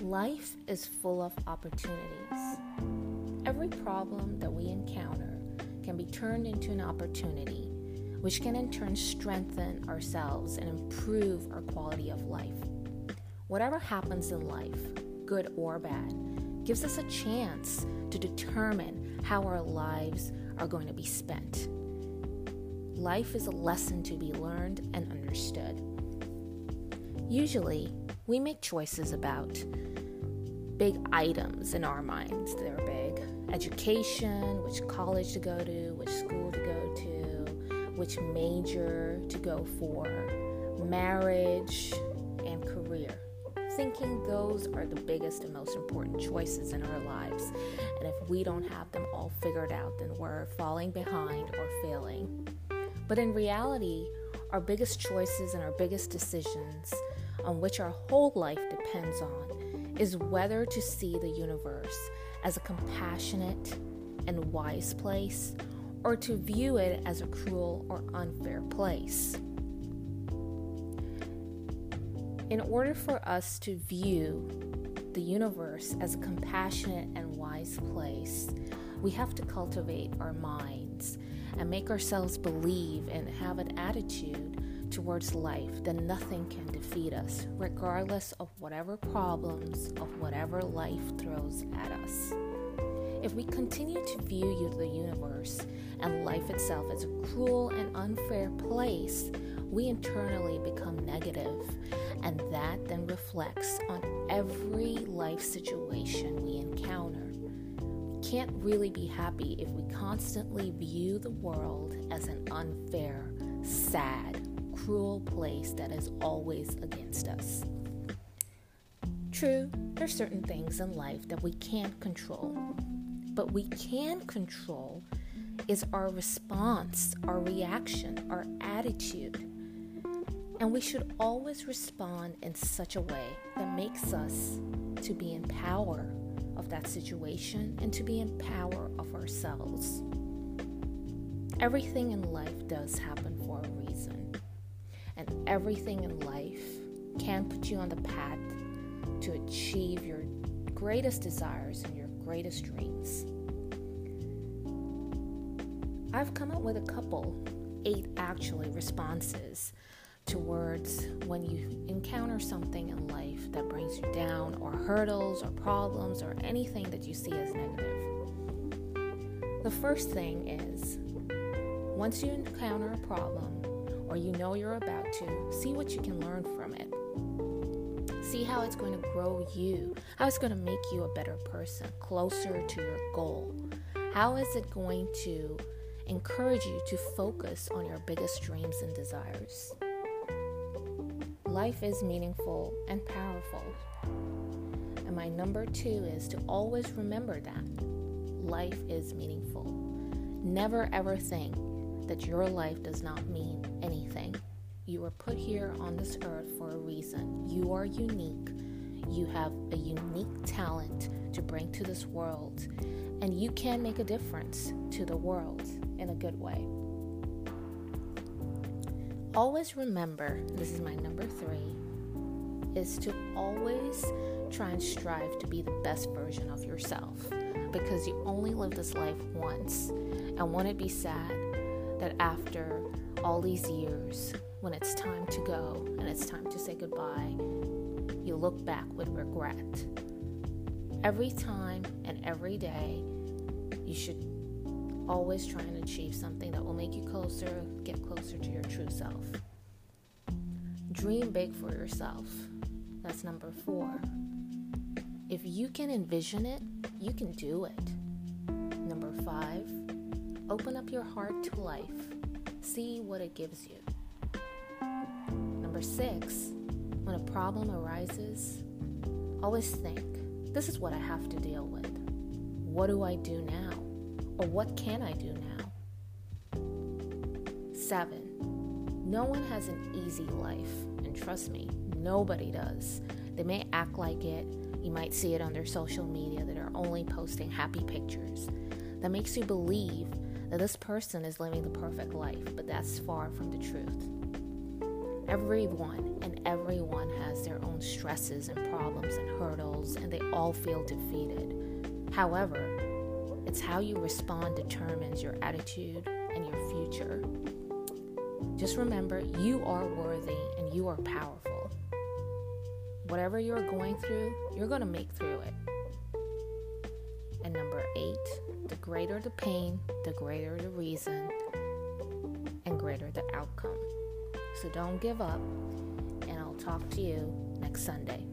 Life is full of opportunities. Every problem that we encounter can be turned into an opportunity, which can in turn strengthen ourselves and improve our quality of life. Whatever happens in life, good or bad, gives us a chance to determine how our lives are going to be spent. Life is a lesson to be learned and understood. Usually, we make choices about big items in our minds. They're big education, which college to go to, which school to go to, which major to go for, marriage, and career. Thinking those are the biggest and most important choices in our lives. And if we don't have them all figured out, then we're falling behind or failing. But in reality, our biggest choices and our biggest decisions, on which our whole life depends on, is whether to see the universe as a compassionate and wise place or to view it as a cruel or unfair place. In order for us to view the universe as a compassionate and wise place, we have to cultivate our minds and make ourselves believe and have an attitude towards life, that nothing can defeat us, regardless of whatever problems, of whatever life throws at us. If we continue to view the universe and life itself as a cruel and unfair place, we internally become negative, and that then reflects on every life situation we encounter. We can't really be happy if we constantly view the world as an unfair, sad, cruel place that is always against us. True, there are certain things in life that we can't control, but we can control is our response, our reaction, our attitude. And we should always respond in such a way that makes us to be in power of that situation and to be in power of ourselves. Everything in life does happen for a reason and everything in life can put you on the path to achieve your greatest desires and your greatest dreams. I've come up with a couple, eight actually, responses towards when you encounter something in life that brings you down, or hurdles, or problems, or anything that you see as negative. The first thing is once you encounter a problem, or you know you're about to, see what you can learn from it. See how it's going to grow you, how it's going to make you a better person, closer to your goal. How is it going to encourage you to focus on your biggest dreams and desires? Life is meaningful and powerful. And my number two is to always remember that life is meaningful. Never ever think that your life does not mean anything. You were put here on this earth for a reason. You are unique. You have a unique talent to bring to this world, and you can make a difference to the world in a good way. Always remember this is my number three is to always try and strive to be the best version of yourself because you only live this life once. And won't it be sad that after all these years, when it's time to go and it's time to say goodbye, you look back with regret. Every time and every day, you should always try and achieve something that will make you closer, get closer to your true self. Dream big for yourself. That's number four. If you can envision it, you can do it. Number five, Open up your heart to life. See what it gives you. Six, when a problem arises, always think this is what I have to deal with. What do I do now? Or what can I do now? Seven, No one has an easy life, and trust me, nobody does. They may act like it. You might see it on their social media that are only posting happy pictures. That makes you believe that this person is living the perfect life, but that's far from the truth. Everyone and everyone has their own stresses and problems and hurdles, and they all feel defeated. However, it's how you respond determines your attitude and your future. Just remember, you are worthy and you are powerful. Whatever you're going through, you're going to make through it. And number eight, the greater the pain, the greater the reason, and greater the outcome. So don't give up, and I'll talk to you next Sunday.